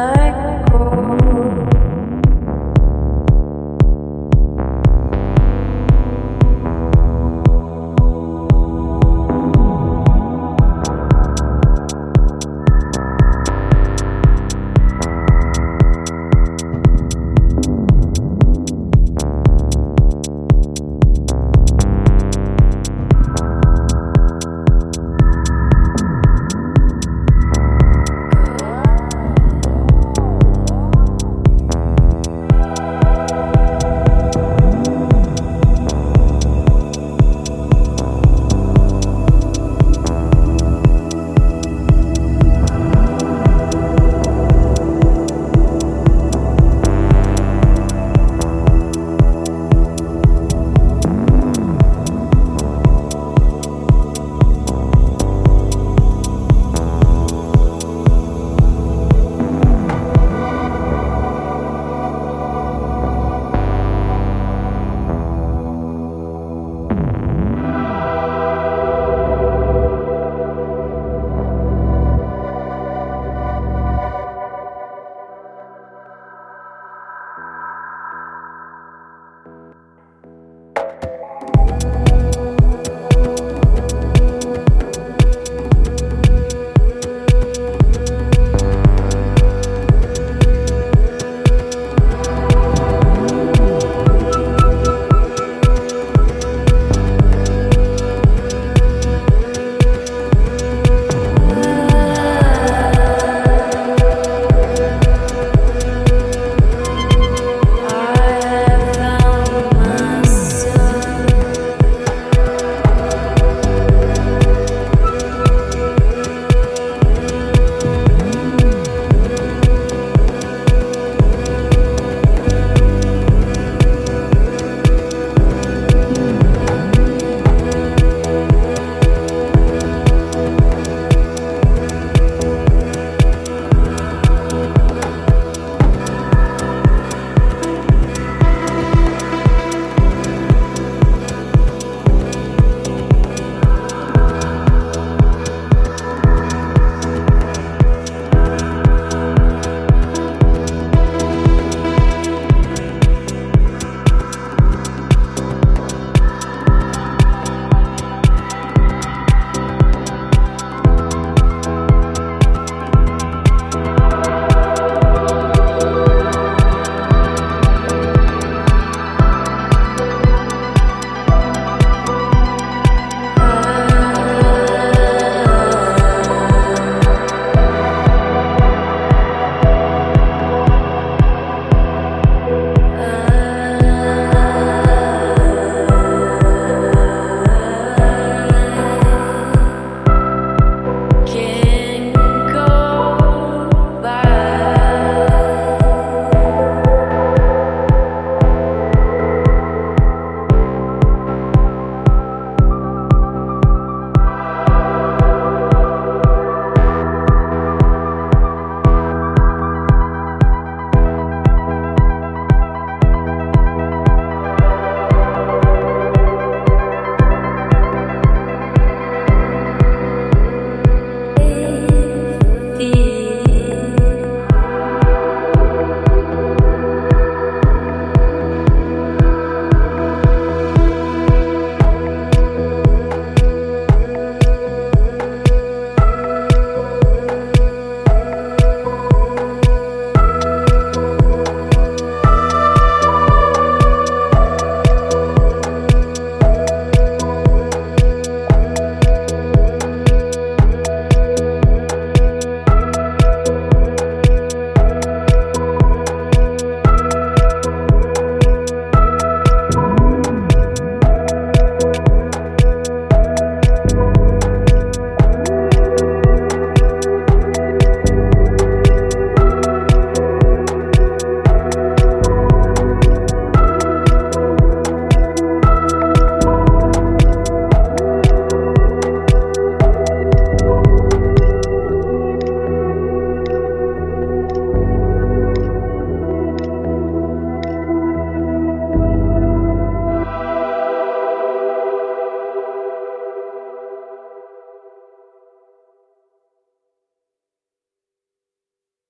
Like.